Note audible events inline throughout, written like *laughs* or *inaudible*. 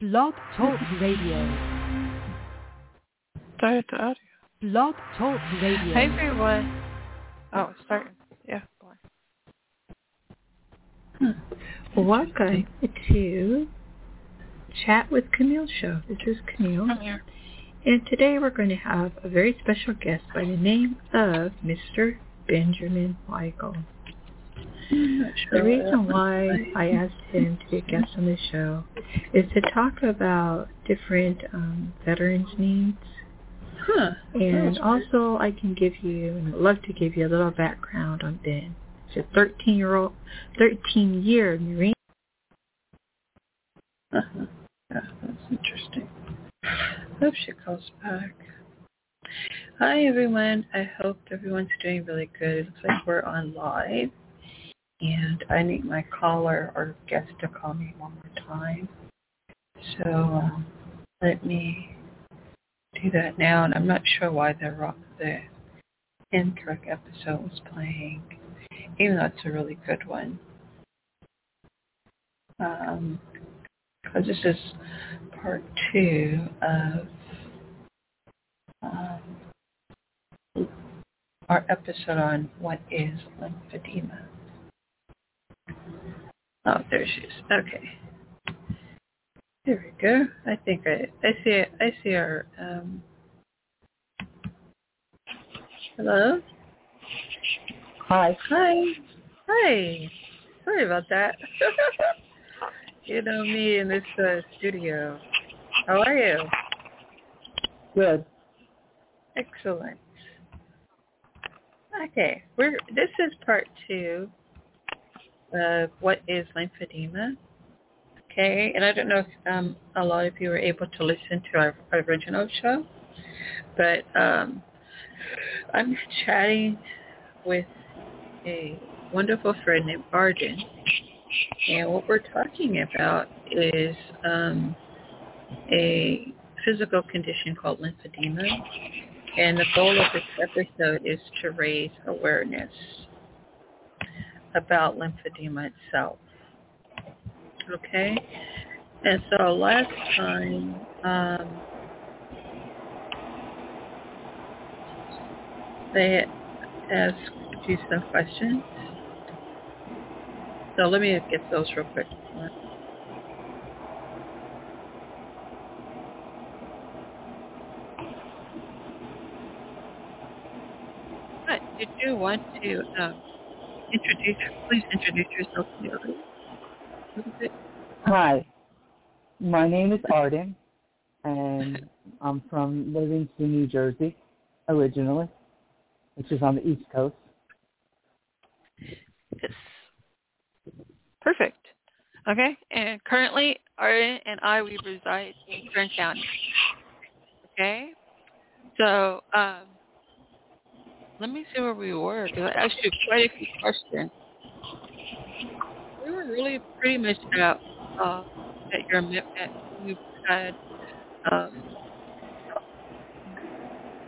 Blog Talk Radio. Start the audio. Blog Talk Radio. Hey everyone. Oh, it's starting. Yeah. go on. Hmm. Welcome to Chat with Camille show. This is Camille. I'm here. And today we're going to have a very special guest by the name of Mr. Benjamin Weigel. The reason why I asked him to be a guest on the show is to talk about different um, veterans' needs. Huh. And also I can give you, and I'd love to give you a little background on Ben. He's a 13-year-old, 13-year Marine. Uh-huh. Yeah, that's interesting. I Hope she calls back. Hi everyone. I hope everyone's doing really good. It looks like we're on live. And I need my caller or guest to call me one more time. So um, let me do that now. And I'm not sure why the, the incorrect episode was playing, even though it's a really good one. Um, because this is part two of um, our episode on what is lymphedema. Oh, there she is. Okay. There we go. I think I I see it. I see our um. Hello. Hi. Hi. Hi. Sorry about that. *laughs* you know me in this uh, studio. How are you? Good. Excellent. Okay, we're this is part two of what is lymphedema. Okay, and I don't know if um, a lot of you were able to listen to our, our original show, but um, I'm chatting with a wonderful friend named Arden, and what we're talking about is um, a physical condition called lymphedema. And the goal of this episode is to raise awareness about lymphedema itself. Okay? And so last time, um, they asked you some questions. So let me get those real quick. But did you want to um, introduce, please introduce yourself to the audience a little bit? Hi. My name is Arden, and I'm from Livingston, New Jersey, originally, which is on the East Coast. Yes. Perfect. Okay. And currently, Arden and I, we reside in Kern County. Okay. So, um, let me see where we were because I asked you quite a few questions. We were really pretty much at, uh, at your at you had. Um,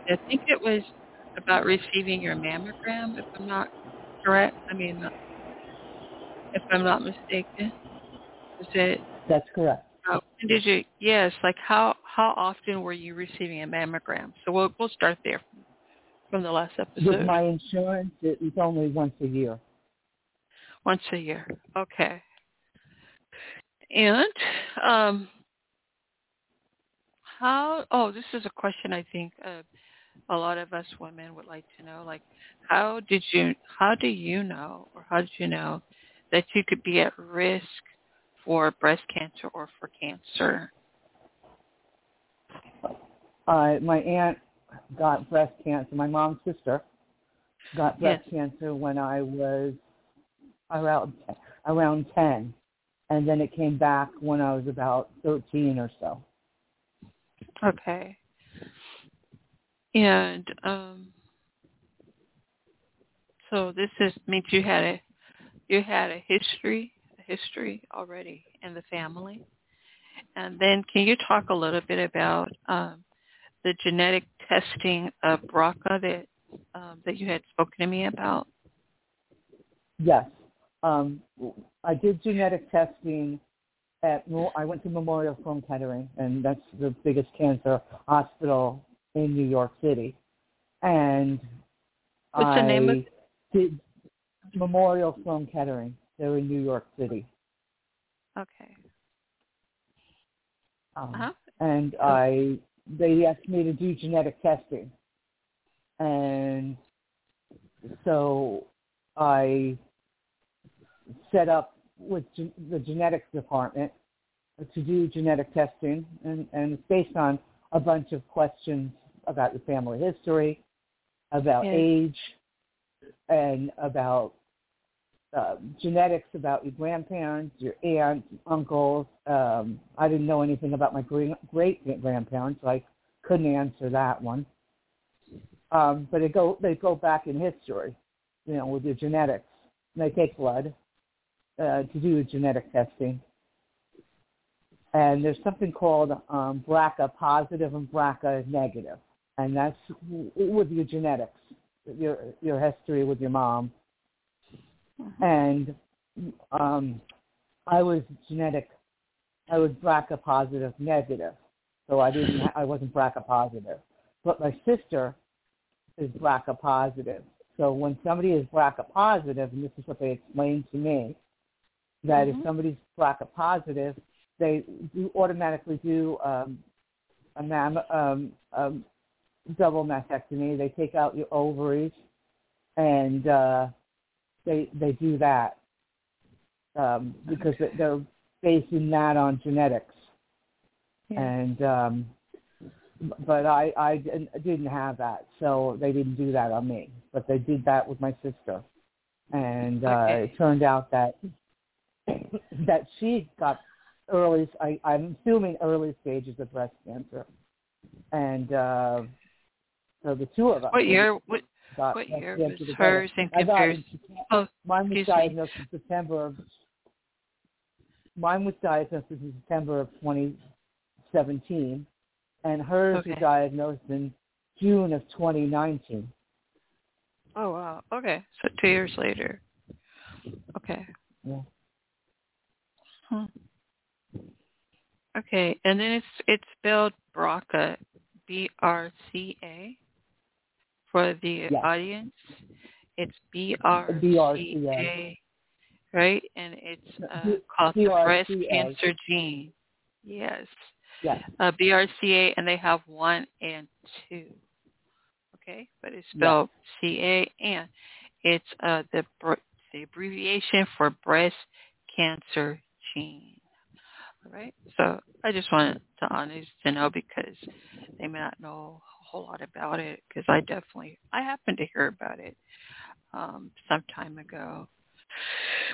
I think it was about receiving your mammogram, if I'm not correct. I mean, uh, if I'm not mistaken. Was it? That's correct. Uh, did you? Yes. Like how how often were you receiving a mammogram? So we'll we'll start there from the last episode. With my insurance, it was only once a year. Once a year. Okay. And um, how? Oh, this is a question I think uh, a lot of us women would like to know. Like, how did you? How do you know, or how did you know that you could be at risk for breast cancer or for cancer? Uh, my aunt got breast cancer. My mom's sister got breast Yes. cancer when I was around around ten, and then it came back when I was about thirteen or so. Okay. And um, so this is means you had a you had a history a history already in the family. And then can you talk a little bit about um, the genetic testing of BRCA that um, that you had spoken to me about? Yes. Um, I did genetic testing at I went to Memorial Sloan Kettering, and that's the biggest cancer hospital in New York City. And What's I the name of did Memorial Sloan Kettering. They're in New York City. Okay. Um, Uh-huh. And I they asked me to do genetic testing, and so I set up with the genetics department to do genetic testing, and, and it's based on a bunch of questions about your family history, about Yeah. age, and about uh, genetics about your grandparents, your aunts, uncles. Um, I didn't know anything about my great grandparents, so I couldn't answer that one. Um, but they go they go back in history, you know, with your genetics. And they take blood uh, to do genetic testing. And there's something called um, BRCA positive and BRCA negative, and that's with your genetics, your your history with your mom and um, I was genetic. I was BRCA positive negative, so I didn't. Ha- I wasn't BRCA positive, but my sister is BRCA positive. So when somebody is BRCA positive, and this is what they explained to me, that Mhm. if somebody's BRCA positive, they do automatically do um, a mam- um, um, double mastectomy. They take out your ovaries, and uh, they they do that um, because Okay. they're basing that on genetics. Yeah. And um, but I I didn't didn't have that, so they didn't do that on me. But they did that with my sister, and uh, Okay. it turned out that that she got early. I, I'm assuming early stages of breast cancer, and uh, so the two of us. What year? What got what year was hers in I comparison? Oh, Mine was excuse me. diagnosed in September of mine was diagnosed in September of 2017, and hers was diagnosed in June of 2019. Oh wow. Okay. So two years later. Okay. Yeah. Hmm. Okay, and then it's it's spelled BRCA, B R C A, for the Yes. audience. It's B R C BRCA. Right? And it's uh, called the breast cancer gene. Yes, Yes. uh, BRCA, and they have one and two. Okay, but it's spelled C A, and it's uh, the the abbreviation for breast cancer gene. All right. So I just wanted to honest to know because they may not know a whole lot about it because I definitely I happened to hear about it um, some time ago.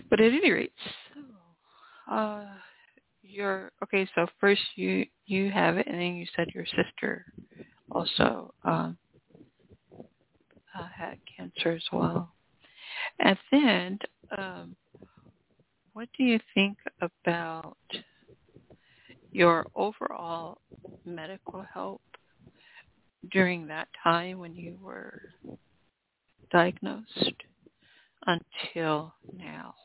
But at any rate, so uh, you're okay. So first you you have it, and then you said your sister also um, uh, had cancer as well. And then, um, what do you think about your overall medical help during that time when you were diagnosed until now?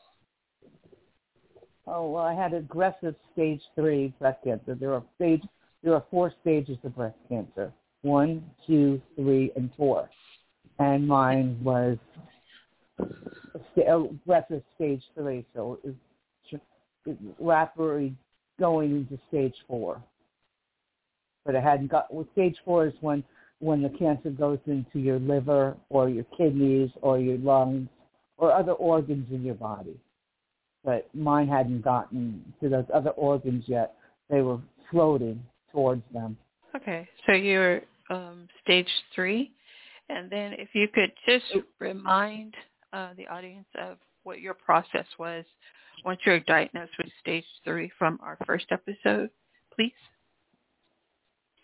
Oh well, I had aggressive stage three breast cancer. There are stage there are four stages of breast cancer: one, two, three, and four. And mine was aggressive stage three, so it was rapidly going into stage four. But it hadn't got. Well, stage four is when when the cancer goes into your liver or your kidneys or your lungs or other organs in your body but mine hadn't gotten to those other organs yet. They were floating towards them. Okay, so you're um, stage three, and then if you could just remind uh, the audience of what your process was once you're diagnosed with stage three from our first episode, please.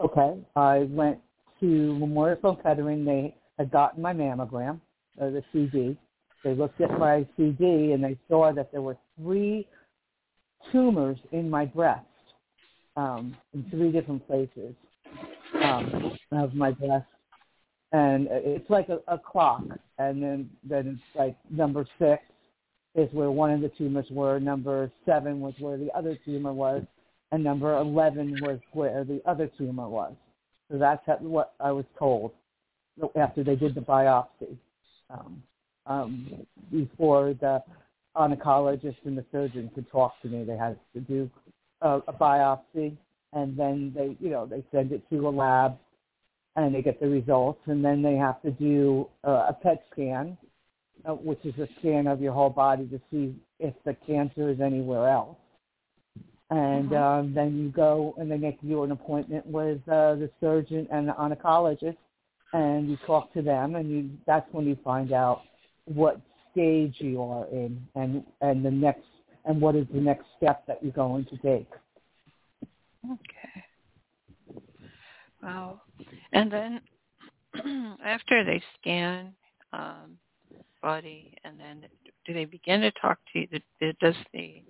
Okay. I went to Memorial Sloan Kettering. They had gotten my mammogram, uh, the CD. They looked at my CD and they saw that there were three tumors in my breast um, in three different places um, of my breast. And it's like a, a clock. And then, then it's like number six, is where one of the tumors were. Number seven was where the other tumor was, and number eleven was where the other tumor was. So that's what I was told after they did the biopsy. Um, um, before the oncologist and the surgeon could talk to me, they had to do a, a biopsy, and then they, you know, they send it to a lab, and they get the results, and then they have to do uh, a PET scan, uh, which is a scan of your whole body to see if the cancer is anywhere else. And Mhm. um, then you go and they make you an appointment with uh, the surgeon and the oncologist, and you talk to them, and you that's when you find out what stage you are in, and and the next and what is the next step that you're going to take. Okay. Wow. And then *clears throat* after they scan um, body, and then do they begin to talk to you? Does the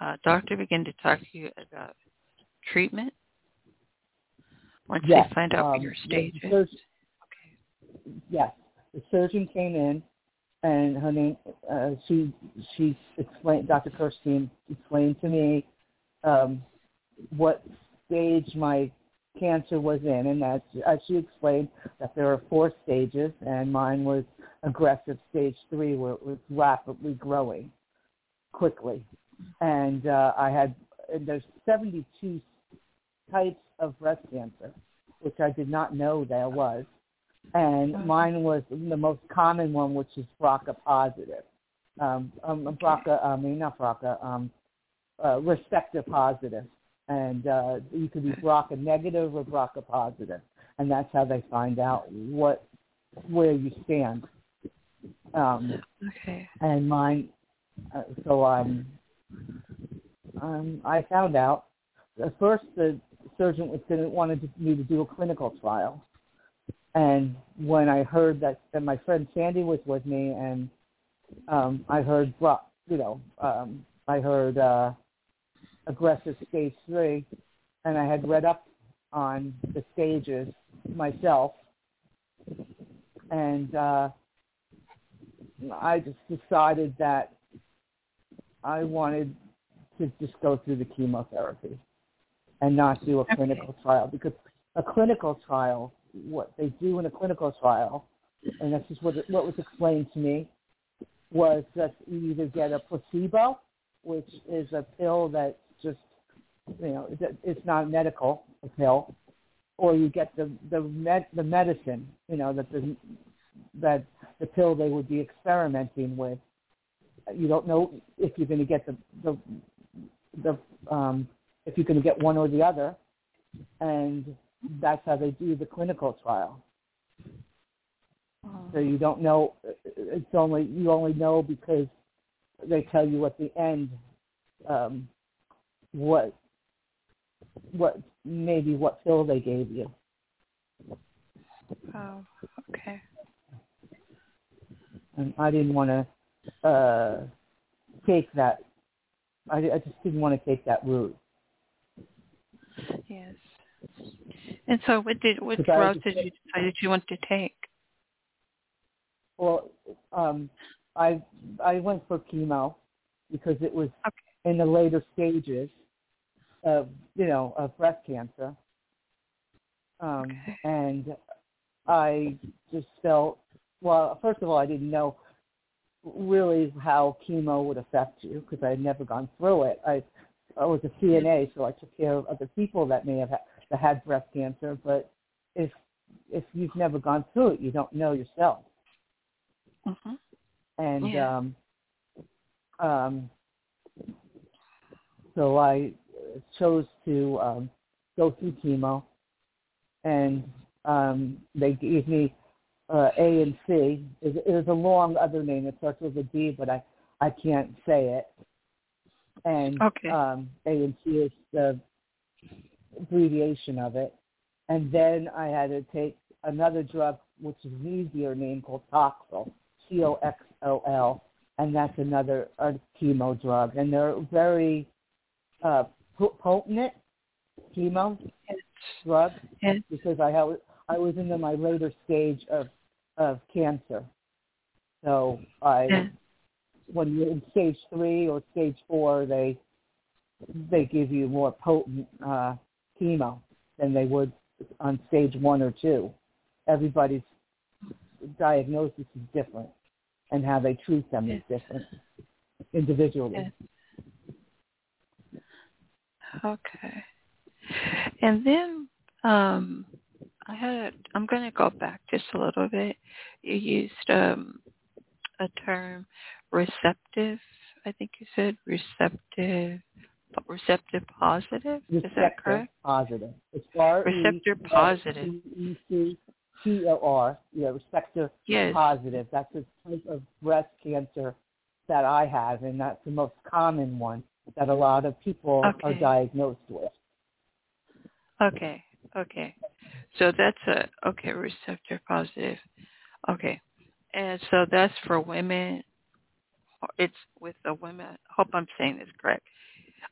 uh, doctor begin to talk to you about treatment once Yes, they find out what um, your the stage is? Okay. Yes, the surgeon came in, and her name. Uh, she she explained. Dr. Kirstein explained to me um, what stage my cancer was in, and that as she explained that there are four stages, and mine was aggressive stage three, where it was rapidly growing quickly, and uh, I had and there's 72 types of breast cancer, which I did not know there was and Mhm. mine was the most common one, which is BRCA positive. Um, um, BRCA, I mean not BRCA, um, uh, receptor positive, and uh, you could be BRCA negative or BRCA positive, and that's how they find out what where you stand. Um, Okay. and mine, uh, so um, um, I found out. At first, the surgeon was didn't wanted me to do a clinical trial, and when I heard that, and my friend Sandy was with me, and um, I heard, you know, um, I heard uh, aggressive stage three, and I had read up on the stages myself, and uh, I just decided that I wanted to just go through the chemotherapy and not do a Okay. clinical trial because a clinical trial, what they do in a clinical trial, and this is what what was explained to me, was that you either get a placebo, which is a pill that just you know it's not medical a pill, or you get the the med, the medicine, you know that the that the pill they would be experimenting with. You don't know if you're going to get the the the um, if you're going to get one or the other, and that's how they do the clinical trial. So you don't know. It's only you only know because they tell you at the end um, what what maybe what pill they gave you. Oh, okay. and I didn't want to uh, take that. I, I just didn't want to take that route. Yes. And so, what did what route did you decide that you want to take? Well, um, I I went for chemo because it was Okay. in the later stages of you know of breast cancer, um, Okay. and I just felt well. First of all, I didn't know really how chemo would affect you because I had never gone through it. I I was a CNA, so I took care of other people that may have had, that had breast cancer. But if if you've never gone through it, you don't know yourself. hmm And Yeah. um, um, so I chose to um, go through chemo, and um, they gave me uh, A and C. It, it was a long other name. It starts with a D, but I I can't say it. And Okay. um, A and C is the abbreviation of it. And then I had to take another drug, which is an easier name called Taxol, C-O-X-O-L, and that's another uh, chemo drug. And they're very uh, po- potent chemo drugs Yes. because I have I was in my later stage of of cancer. So I Yeah. when you're in stage three or stage four, they they give you more potent uh, chemo than they would on stage one or two. Everybody's diagnosis is different, and how they treat them is different individually. Okay. And then um, I had. I'm going to go back just a little bit. You used um, a term, receptive. I think you said receptive. Receptive positive. Receptor Is that correct? positive. It's R Receptor positive. E C T O R. Yeah, receptor Yes. positive. That's the type of breast cancer that I have, and that's the most common one that a lot of people are diagnosed with. Okay. Okay. So that's a okay receptor positive. Okay. And so that's for women. It's with the women. Hope I'm saying this correct.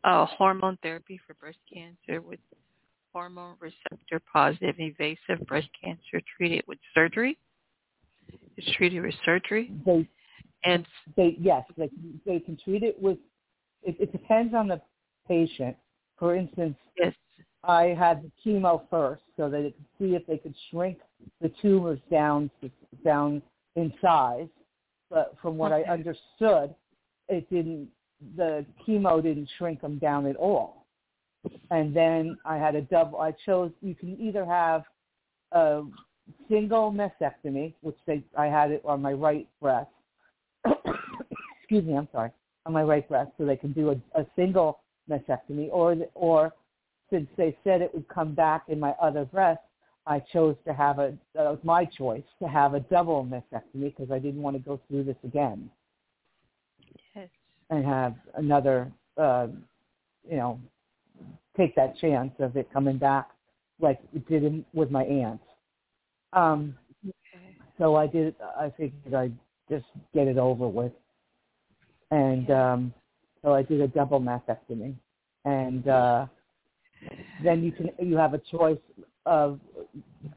Uh, hormone therapy for breast cancer with hormone receptor positive invasive breast cancer treated with surgery. It's treated with surgery They and they yes they they can treat it with it, it depends on the patient for instance yes. I had the chemo first so that it could see if they could shrink the tumors down down in size. But from what Okay. i understood it didn't the chemo didn't shrink them down at all. And then i had a double i chose you can either have a single mastectomy which they i had it on my right breast. *coughs* Excuse me, I'm sorry, on my right breast, so they can do a, a single mastectomy, or or since they said it would come back in my other breast, I chose to have a that was my choice to have a double mastectomy because I didn't want to go through this again Yes. and have another, uh, you know, take that chance of it coming back like it did in, with my aunt. Um, Okay. so I did. I figured I'd just get it over with, and um, so I did a double mastectomy, and uh, then you can you have a choice of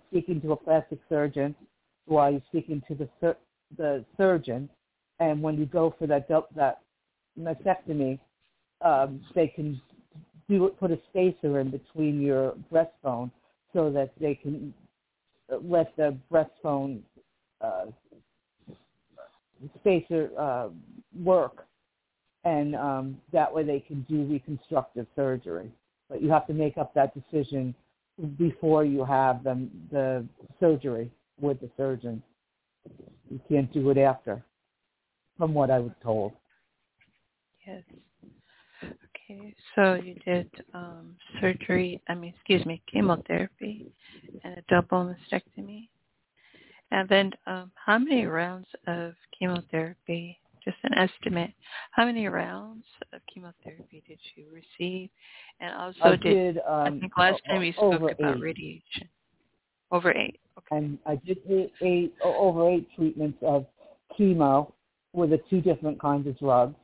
speaking to a plastic surgeon while you're speaking to the sur- the surgeon, and when you go for that dou- that mastectomy, um, they can do put a spacer in between your breastbone so that they can let the breastbone uh, spacer uh, work, and um, that way they can do reconstructive surgery. But you have to make up that decision before you have the, the surgery with the surgeon. You can't do it after, from what I was told. Yes. Okay, so you did um, surgery, I mean, excuse me, chemotherapy and a double mastectomy. And then um, how many rounds of chemotherapy, just an estimate, how many rounds of chemotherapy did you receive? And also I did, did. I Um, think last time you spoke about eight. radiation. Over eight. Okay. and I did eight over eight treatments of chemo with the two different kinds of drugs,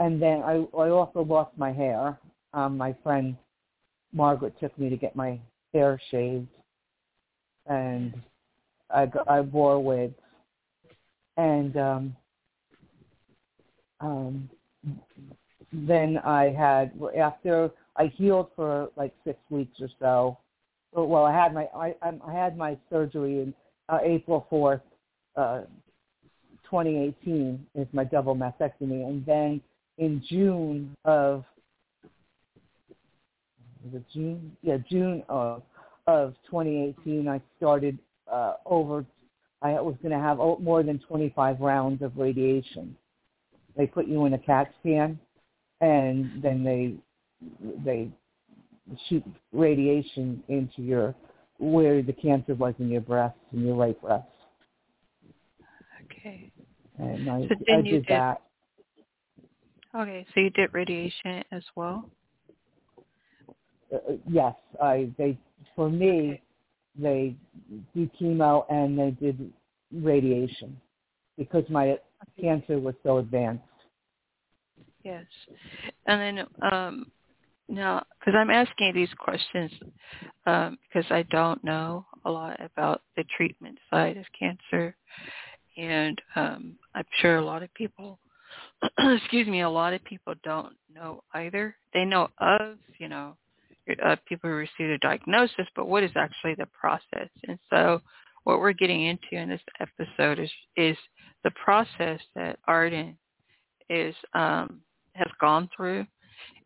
and then I I also lost my hair. Um, my friend Margaret took me to get my hair shaved, and I I wore wigs, and um, um, then I had after I healed for like six weeks or so. Well, I had my I I'm- had my surgery in uh, April fourth, uh, 2018 is my double mastectomy, and then in June of was it June? Yeah, June of of 2018, I started uh, over. I was going to have more than 25 rounds of radiation. They put you in a CAT scan, and then they they shoot radiation into your where the cancer was in your breast, in your right breast, Okay. and I So I then you did did- that. Okay, so you did radiation as well? Uh, uh, yes, I they for me they do chemo and they did radiation because my cancer was so advanced. Yes. And then um, now, because I'm asking these questions um, because I don't know a lot about the treatment side of cancer, and um, I'm sure a lot of people *clears throat* excuse me, a lot of people don't know either. They know of, you know, uh, people who receive a diagnosis, but what is actually the process? And so what we're getting into in this episode is, is the process that Arden is um, has gone through,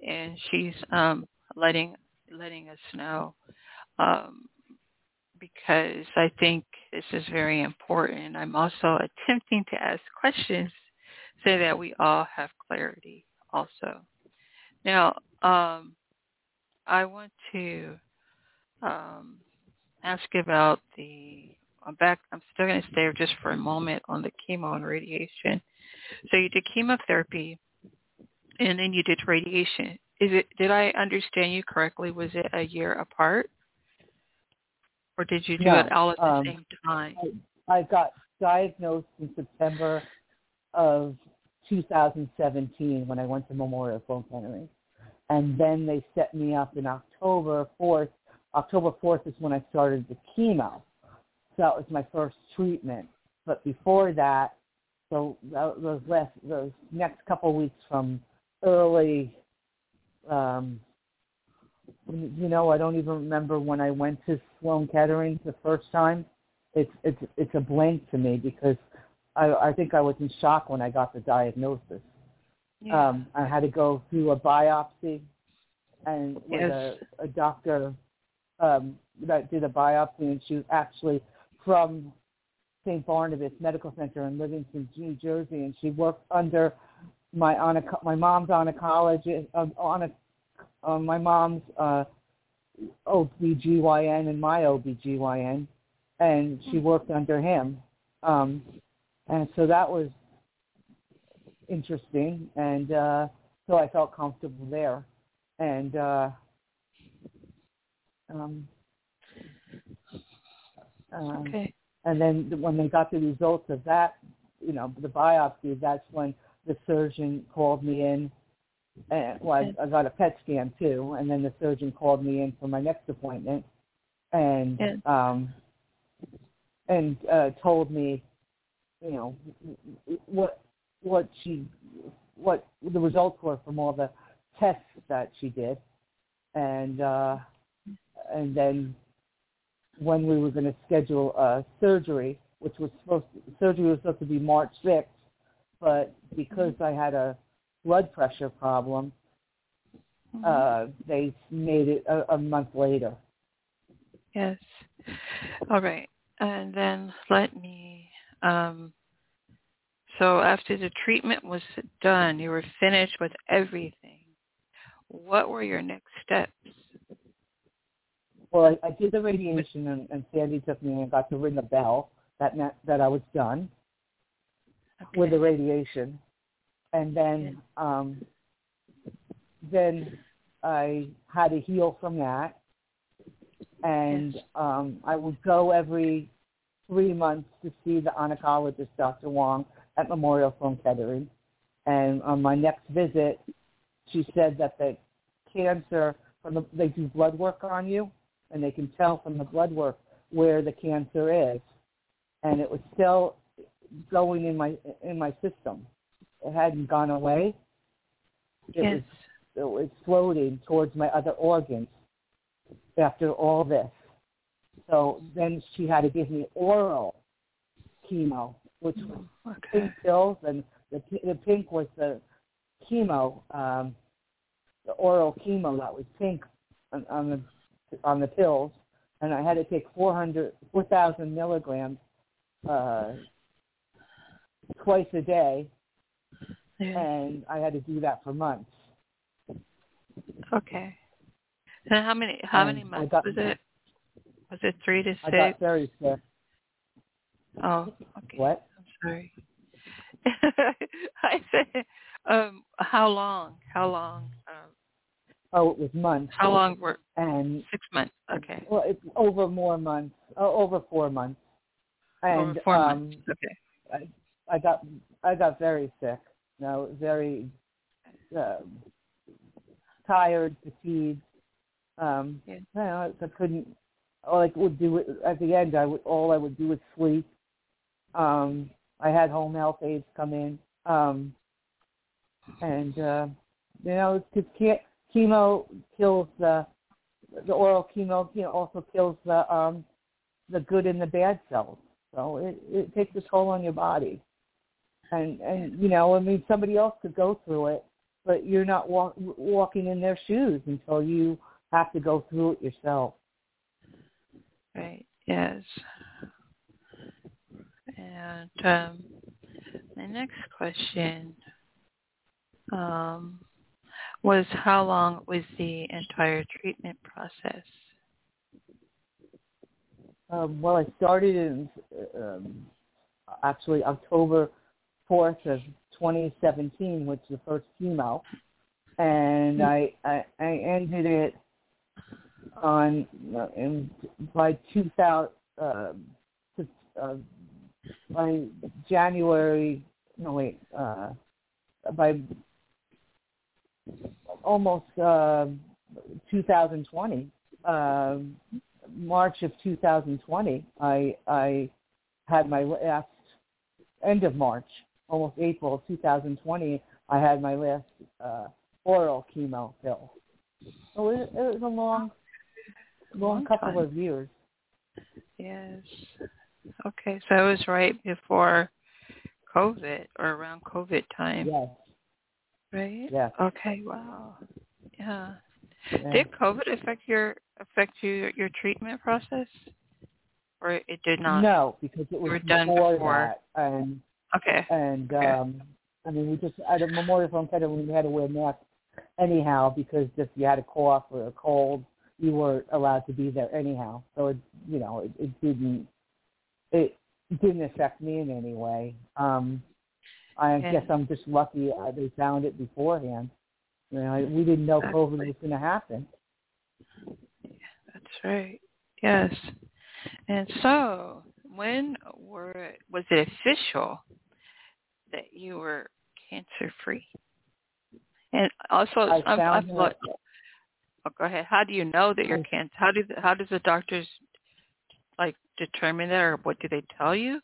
and she's um, letting letting us know um, because I think this is very important. I'm also attempting to ask questions so that we all have clarity also. Now, um, I want to um, ask about the, I'm back, I'm still going to stay just for a moment on the chemo and radiation. So you did chemotherapy and then you did radiation. Is it, did I understand you correctly? Was it a year apart? Or did you do No, it all at the um, same time? I got diagnosed in September of 2017 when I went to Memorial Sloan Kettering. And then they set me up in October 4th. October 4th is when I started the chemo. So that was my first treatment. But before that, so those last, those next couple of weeks from early, um, you know, I don't even remember when I went to Sloan Kettering the first time. It's it's it's a blank to me because I I think I was in shock when I got the diagnosis. Yeah. Um, I had to go through a biopsy, and with Yes. a, a doctor um, that did a biopsy, and she was actually from St. Barnabas Medical Center in Livingston, New Jersey, and she worked under my onco- my mom's on oncologist, uh, on a, uh, my mom's uh, OBGYN and my OBGYN, and she worked under him. Um, and so that was interesting, and uh, so I felt comfortable there. And uh, um, um, okay. and then when they got the results of that, you know, the biopsy, that's when the surgeon called me in. And well, I, I got a PET scan too, and then the surgeon called me in for my next appointment, and Yeah. um, and uh, told me, you know, what what she what the results were from all the tests that she did, and uh, and then when we were going to schedule uh, surgery, which was supposed to, surgery was supposed to be March 6th, but because I had a blood pressure problem, Mm-hmm. uh, they made it a, a month later. Yes. All right. And then let me um so after the treatment was done, you were finished with everything. What were your next steps? Well, I, I did the radiation, and, and Sandy took me and got to ring a bell that meant that I was done with the radiation, and then um, then I had to heal from that, and um, I would go every three months to see the oncologist, Dr. Wong, at Memorial Sloan Kettering, and on my next visit, she said that the cancer from the they do blood work on you, and they can tell from the blood work where the cancer is, and it was still going in my in my system. It hadn't gone away. It yes. was it was floating towards my other organs after all this. So then she had to give me oral chemo, which was Okay. pink pills, and the the pink was the chemo, um, the oral chemo that was pink on, on the on the pills, and I had to take 400, 4,000 milligrams uh, twice a day, and I had to do that for months. Okay. And how many how many And I months got- was it? Was it three to six? I got very sick. Oh, okay. What? I'm sorry. *laughs* I said, um, how long? How long? Um, Oh, it was months. how long were And six months? Okay. well, it's over more months. Oh, over four months. And Over four um, months. Okay. I, got I got very sick. You know, very uh, tired, fatigued. Um, Yeah. you know, I couldn't. All I would do at the end, I would all I would do was sleep. Um, I had home health aides come in. Um, and uh, you know, because chemo kills the the oral chemo, you know, also kills the um, the good and the bad cells. So it, it takes a toll on your body. And and you know, I mean, somebody else could go through it, but you're not walk, walking in their shoes until you have to go through it yourself. Right. Yes. And um, the next question um, was how long was the entire treatment process? Um, well, I started in um, actually October 4th of 2017, which is the first chemo, and I I, I ended it on in, by 2000 uh, uh, by January no wait uh, by almost uh, 2020 uh, March of 2020 I I had my last end of March almost April of 2020 I had my last uh, oral chemo pill so it, it was a long long, long couple time. of years yes okay so it was right before COVID or around COVID time. Yes. Right? Yeah. Okay, wow. Yeah. yeah. Did COVID affect your affect you your treatment process? Or it did not? No, because it was you done before, that. And Okay. And okay. um I mean we just at a Memorial Sloan Kettering we had to wear masks anyhow because if you had a cough or a cold you weren't allowed to be there anyhow. So it you know, it, it didn't it didn't affect me in any way. Um, I guess I'm just lucky they found it beforehand. You know, we didn't know exactly. COVID was going to happen. That's right. Yes. And so, when were was it official that you were cancer free? And also, I I'm, found I'm, oh, go ahead. How do you know that you're cancer? How do how does the doctors like determine that, or what do they tell you?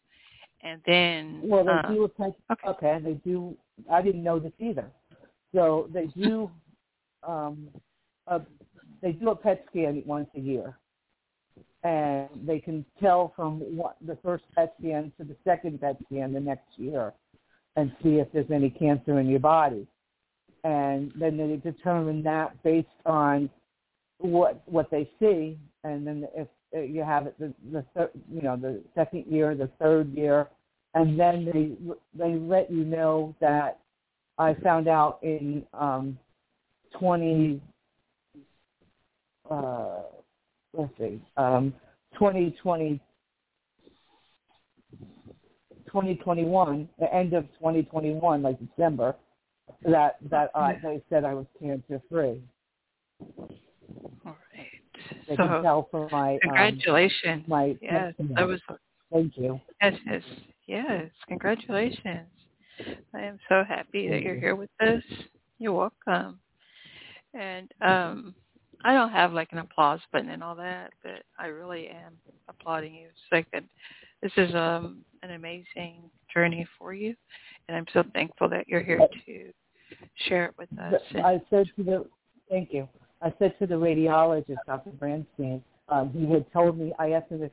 And then well, they uh, do a PET. Okay. okay, they do. I didn't know this either. So they do. um, a, they do a PET scan once a year, and they can tell from what the first PET scan to the second PET scan the next year, and see if there's any cancer in your body. And then they determine that based on what what they see, and then if you have it the the thir- you know the second year, the third year, and then they they let you know that I found out in um, twenty uh, let's see um, 2020 2021 the end of 2021 like December that that I, they said I was cancer free. All right. They so, can tell from my congratulations. Um, my yes, that was. Thank you. Yes, yes, yes. Congratulations. I am so happy that you're here with us. You're welcome. And um, I don't have like an applause button and all that, but I really am applauding you. That. This is um, an amazing journey for you, and I'm so thankful that you're here to share it with us. I said to the thank you. I said to the radiologist, Dr. Branstein, um, he had told me, I asked him if,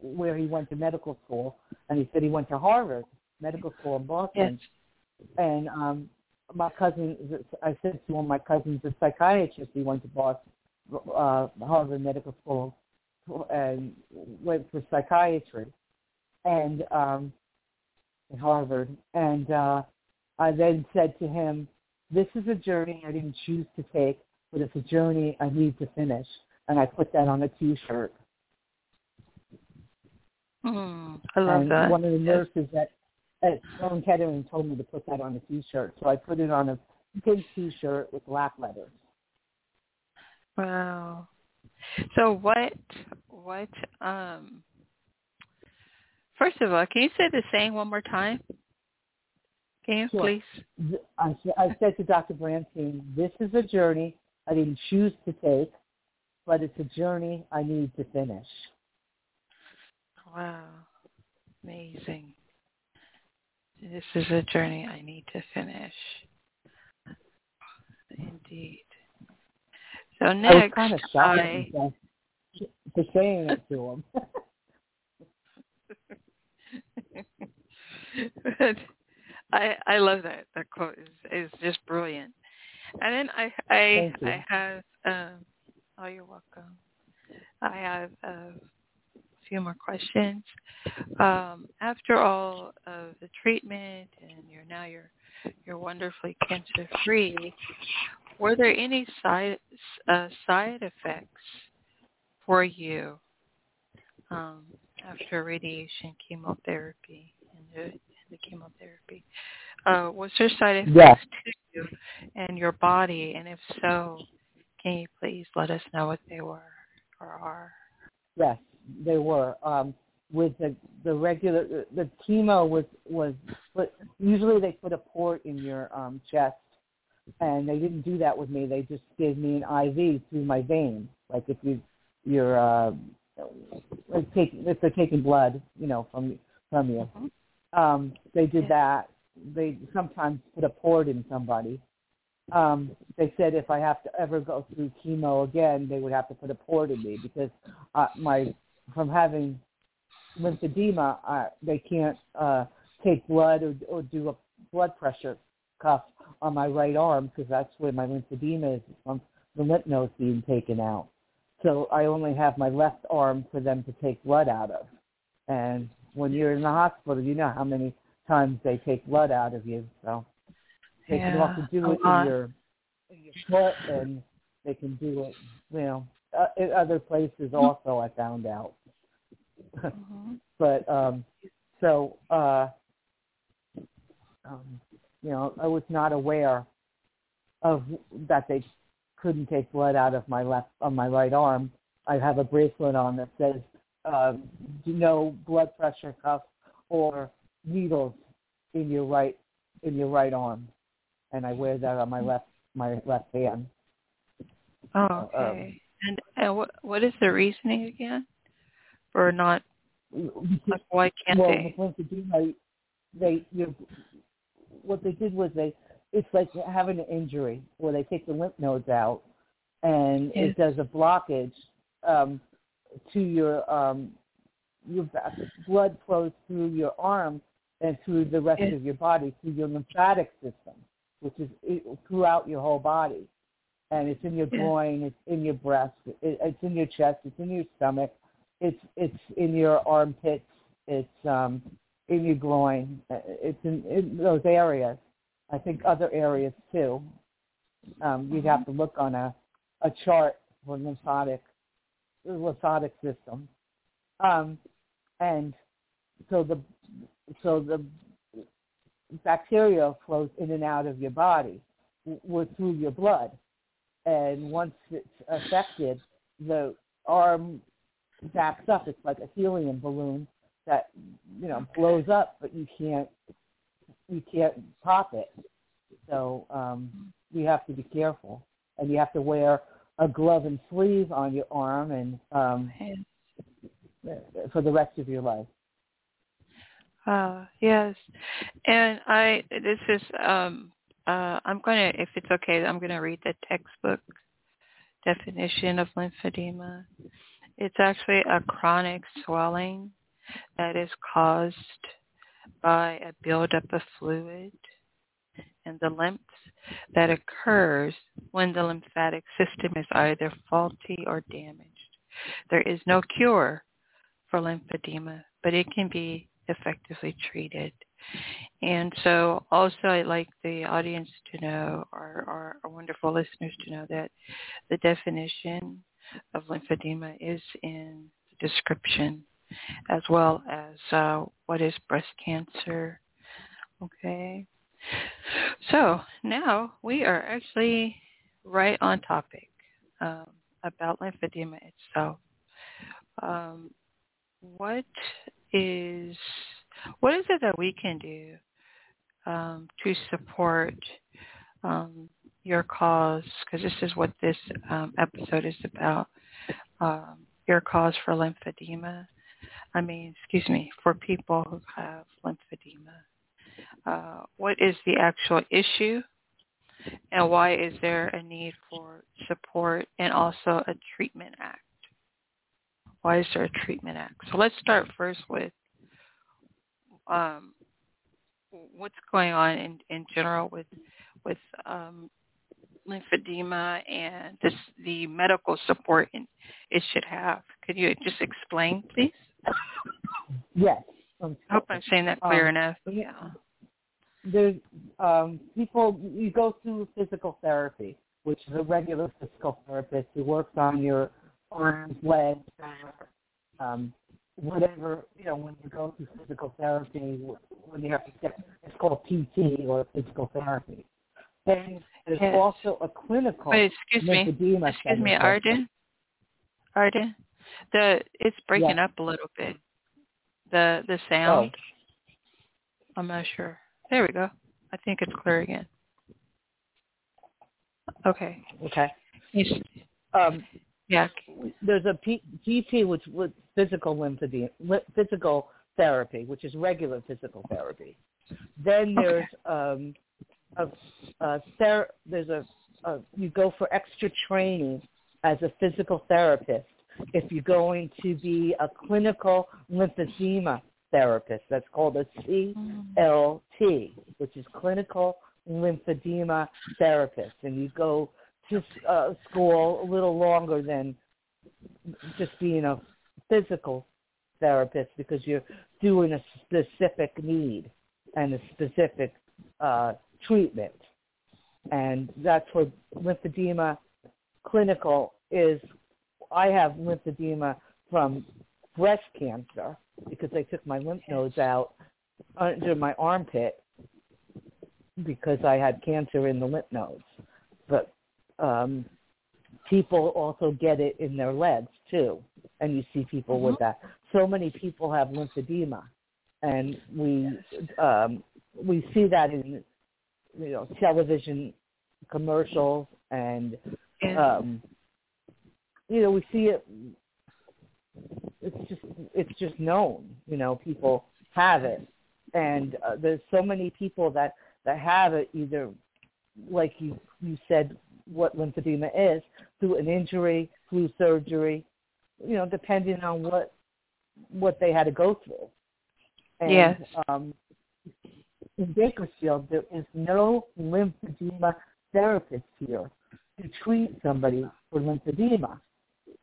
where he went to medical school, and he said he went to Harvard Medical School in Boston. Yes. And um, my cousin, I said to him, my cousin's a psychiatrist. He went to Boston, uh, Harvard Medical School, and went for psychiatry, and um, at Harvard. And uh, I then said to him, "This is a journey I didn't choose to take but it's a journey I need to finish. And I put that on a T-shirt. Mm, I love and that. One of the nurses at at Sloan Kettering told me to put that on a T-shirt, so I put it on a big T-shirt with black letters. Wow. So what what um first of all, can you say the saying one more time? Can you sure. please? I, I said to Dr. Branstein, this is a journey I didn't choose to take, but it's a journey I need to finish. Wow. Amazing. This is a journey I need to finish. indeed. So next, I was kind of shocked I, for saying it to him. *laughs* I I love that. That quote is is just brilliant. And then I I I have um oh you're welcome. I have a few more questions. Um, after all of the treatment and you're now you're you're wonderfully cancer free, were there any side uh, side effects for you um, after radiation chemotherapy and the, the chemotherapy? Uh, was there side effects yes. to you and your body? And if so, can you please let us know what they were or are? Yes, they were. Um, with the the regular the chemo was was put, usually they put a port in your um, chest, and they didn't do that with me. They just gave me an IV through my vein, like if you you're uh, like taking if they're taking blood, you know, from from you. Mm-hmm. Um, they did that. They sometimes put a port in somebody. Um, they said if I have to ever go through chemo again, they would have to put a port in me because uh, my from having lymphedema, uh, they can't uh, take blood or, or do a blood pressure cuff on my right arm because that's where my lymphedema is from the lymph nodes being taken out. So I only have my left arm for them to take blood out of. And when you're in the hospital, you know how many times they take blood out of you. So they yeah, can also do it in your in your foot, and they can do it, you know, uh, in other places also. I found out. Mm-hmm. *laughs* but um, so uh, um, you know, I was not aware of that they couldn't take blood out of my left on my right arm. I have a bracelet on that says um, no blood pressure cuff or needles in your right in your right arm, and I wear that on my left my left hand. Oh, okay. Um, and and what what is the reasoning again for not? Like, why can't well, they? Well, they they you what they did was they it's like having an injury where they take the lymph nodes out and yes. it does a blockage um, to your um, your blood flows through your arm and through the rest yes. of your body through your lymphatic system, which is throughout your whole body, and it's in your yes. groin, it's in your breast, it, it's in your chest, it's in your stomach, it's it's in your armpits, it's um, in your groin, it's in, in those areas. I think other areas too. Um, you'd have to look on a, a chart for lymphatic lymphatic system. Um, and so the so the bacteria flows in and out of your body w- through your blood, and once it's affected, the arm backs up. It's like a helium balloon that you know blows up, but you can't you can't pop it. So um, you have to be careful, and you have to wear a glove and sleeve on your arm, and um, for the rest of your life. Uh, yes, and I this is um, uh, I'm going to if it's okay I'm going to read the textbook definition of lymphedema. It's actually a chronic swelling that is caused by a buildup of fluid in the lymphs that occurs when the lymphatic system is either faulty or damaged. There is no cure for lymphedema, but it can be effectively treated. And so also I'd like the audience to know, our, our, our wonderful listeners to know that the definition of lymphedema is in the description as well as uh, what is breast cancer. Okay. So now we are actually right on topic um, about lymphedema itself. Um, what is what is it that we can do um, to support um, your cause? Because this is what this um, episode is about. Um, your cause for lymphedema. I mean, excuse me, for people who have lymphedema. Uh, what is the actual issue? and why is there a need for support and also a treatment act? Why is there a treatment act? So let's start first with um, what's going on in, in general with with um, lymphedema and this, the medical support it should have. Could you just explain, please? Yes. I hope I'm saying that clear um, enough. Yeah. There's um, people. You go through physical therapy, which is a regular physical therapist who works on your arms, legs, um, whatever. You know, when you go through physical therapy, when you have to get, it's called PT or physical therapy. Then there's yes. also a clinical Wait, excuse me. Excuse me. Arden. Arden, the it's breaking up a little bit. The the sound. Oh. I'm not sure. There we go. I think it's clear again. Okay. okay. Um, Yeah. there's a P- PT, which was physical lymphedema, physical therapy, which is regular physical therapy. Then there's um, a, a ther- there's a, a you go for extra training as a physical therapist if you're going to be a clinical lymphedema therapist. That's called a CLT, which is clinical lymphedema therapist, and you go to uh, school a little longer than just being a physical therapist because you're doing a specific need and a specific uh, treatment. And that's where lymphedema clinical is. I have lymphedema from breast cancer because they took my lymph nodes out under my armpit because I had cancer in the lymph nodes. But um, people also get it in their legs too, and you see people with that. So many people have lymphedema, and we um, we see that in you know television commercials and um, you know we see it. It's just it's just known. You know people have it, and uh, there's so many people that that have it either like you you said what lymphedema is through an injury, through surgery, you know, depending on what what they had to go through. And Yes. um, in Bakersfield, there is no lymphedema therapist here to treat somebody for lymphedema.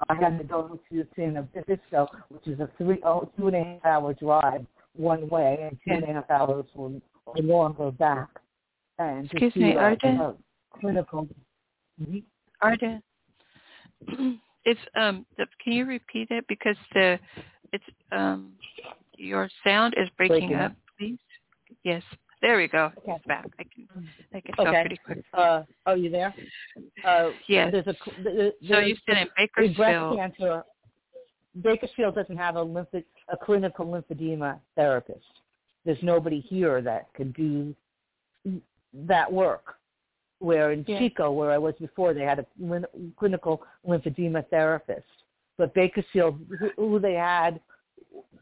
I had to go to San Francisco, which is a three oh, two and a half hour drive one way, and two and a half hours or, or longer back. And Excuse me, Arden? a clinical. Mhm. Arden. *clears throat* It's um. The, can you repeat it because the it's um your sound is breaking, Breaking up, up. please. Yes. There we go. Okay. It's back. I can I can tell Okay. pretty quick. Uh, oh, you there? Uh, Yes. There's a there, So you said in in breast Bakersfield. cancer. Bakersfield doesn't have a lymph a clinical lymphedema therapist. There's nobody here that can do that work. Where in Yeah. Chico, where I was before, they had a lin- clinical lymphedema therapist. But Bakersfield, who, who they had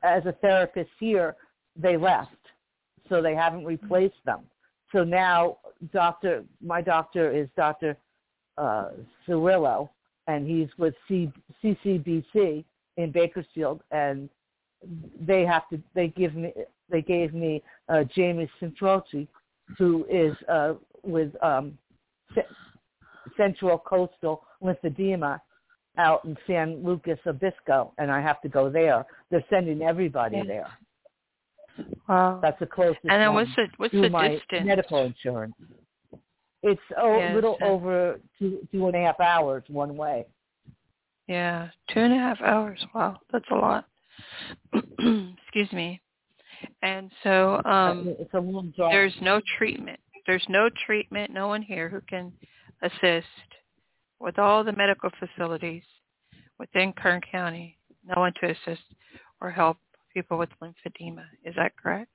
as a therapist here, they left, so they haven't replaced them. So now, doctor, my doctor is Doctor uh, Cirillo, and he's with C- CCBC in Bakersfield, and they have to. They give me. They gave me uh, Jamie Centroci, who is uh, with um, C- Central Coastal Lymphedema out in San Luis Obispo, and I have to go there. They're sending everybody there. Wow. That's the closest. And then what's the what's the my distance? medical insurance. It's a Yes, little over two two and a half hours one way. Yeah, two and a half hours. Wow, that's a lot. *clears throat* Excuse me. And so um it's a long drive. there's no treatment. There's no treatment, no one here who can assist with all the medical facilities within Kern County. No one to assist or help people with lymphedema. Is that correct?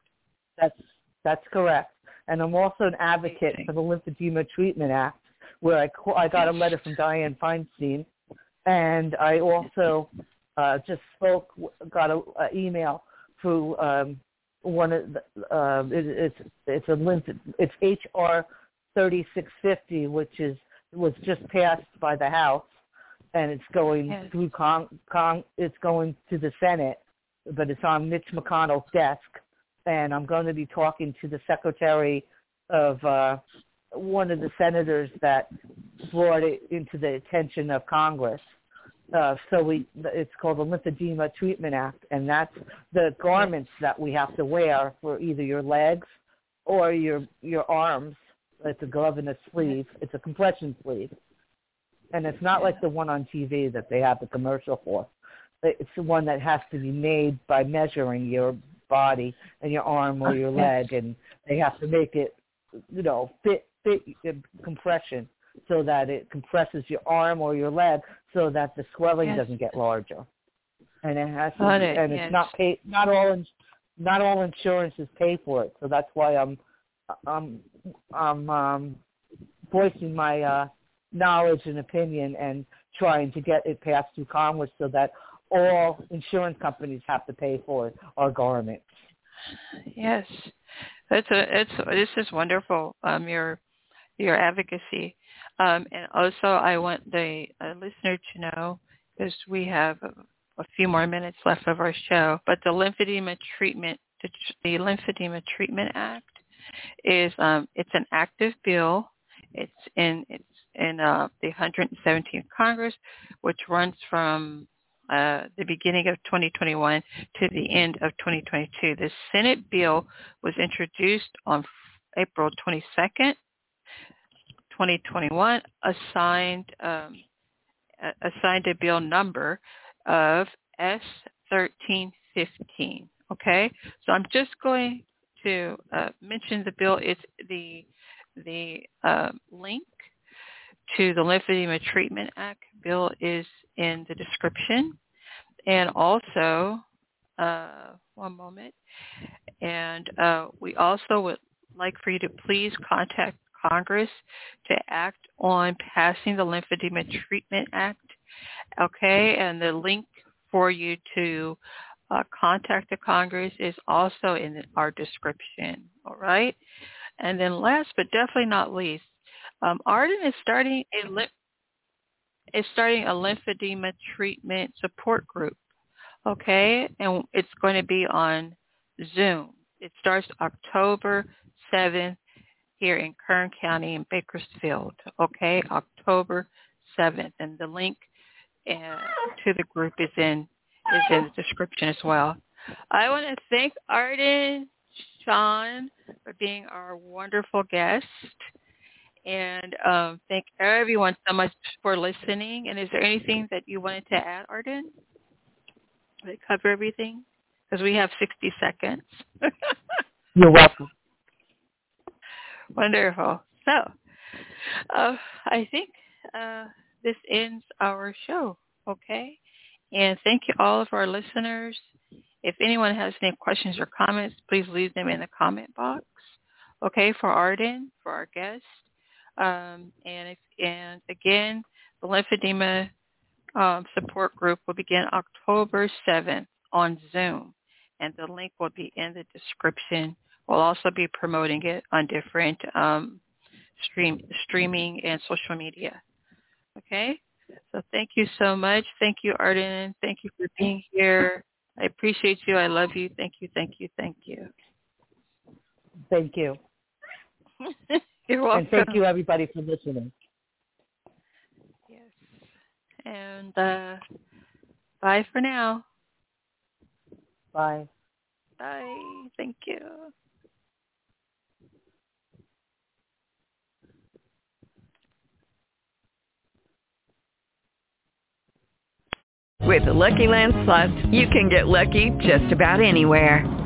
That's that's correct. And I'm also an advocate Amazing. for the Lymphedema Treatment Act, where I ca- I got a letter from Dianne Feinstein, and I also uh, just spoke, got an a email through um, one of the, uh, it, it's it's a lymph it's HR 3650, which is was just passed by the House, and it's going Yes. through con, con It's going to the Senate, but it's on Mitch McConnell's desk, and I'm going to be talking to the Secretary of uh, one of the senators that brought it into the attention of Congress. Uh, so we, it's called the Lymphedema Treatment Act, and that's the garments that we have to wear for either your legs or your your arms. It's a glove and a sleeve. It's a compression sleeve, and it's not like the one on TV that they have the commercial for. It's the one that has to be made by measuring your body and your arm or your leg, and they have to make it, you know, fit fit compression so that it compresses your arm or your leg so that the swelling Yes. doesn't get larger. And it has to, Got it, and yes. it's not paid. Not all, not all insurances pay for it. So that's why I'm, I'm, I'm um, voicing my uh, knowledge and opinion and trying to get it passed through Congress so that all insurance companies have to pay for our garments. Yes, that's a it's this is wonderful. Um, your your advocacy, um, and also I want the uh, listener to know because we have a, a few more minutes left of our show. But the lymphedema treatment, the, the lymphedema treatment act, is um, it's an active bill. It's in it's in uh, the 117th Congress, which runs from uh, the beginning of 2021 to the end of 2022. The Senate bill was introduced on April 22nd, 2021, assigned um, assigned a bill number of S1315. Okay, so I'm just going to uh, mention the bill. It's the the uh, link to the Lymphedema Treatment Act bill is in the description. And also, uh, one moment, and uh, we also would like for you to please contact Congress to act on passing the Lymphedema Treatment Act. Okay, and the link for you to uh, contact the Congress is also in our description. All right, and then last but definitely not least, um, Arden is starting a lymph is starting a lymphedema treatment support group. Okay, and it's going to be on Zoom. It starts October 7th here in Kern County in Bakersfield. Okay, October 7th, and the link uh, to the group is in is in the description as well. I want to thank Arden, Shawn, for being our wonderful guest. And um, thank everyone so much for listening. And is there anything that you wanted to add, Arden? Did I cover everything? Because we have 60 seconds. *laughs* You're welcome. Wonderful. So uh, I think uh, this ends our show, okay? And thank you all of our listeners. If anyone has any questions or comments, please leave them in the comment box, okay, for Arden, for our guest. Um, and, if, and again, the lymphedema um, support group will begin October 7th on Zoom, and the link will be in the description. We'll also be promoting it on different um, stream streaming and social media. Okay, so thank you so much. Thank you, Arden. Thank you for being here. I appreciate you. I love you. Thank you. Thank you. Thank you. Thank you. *laughs* You're welcome. And thank you everybody for listening. Yes. And uh, bye for now. Bye. Bye. Thank you. With the Lucky Land Slots, you can get lucky just about anywhere.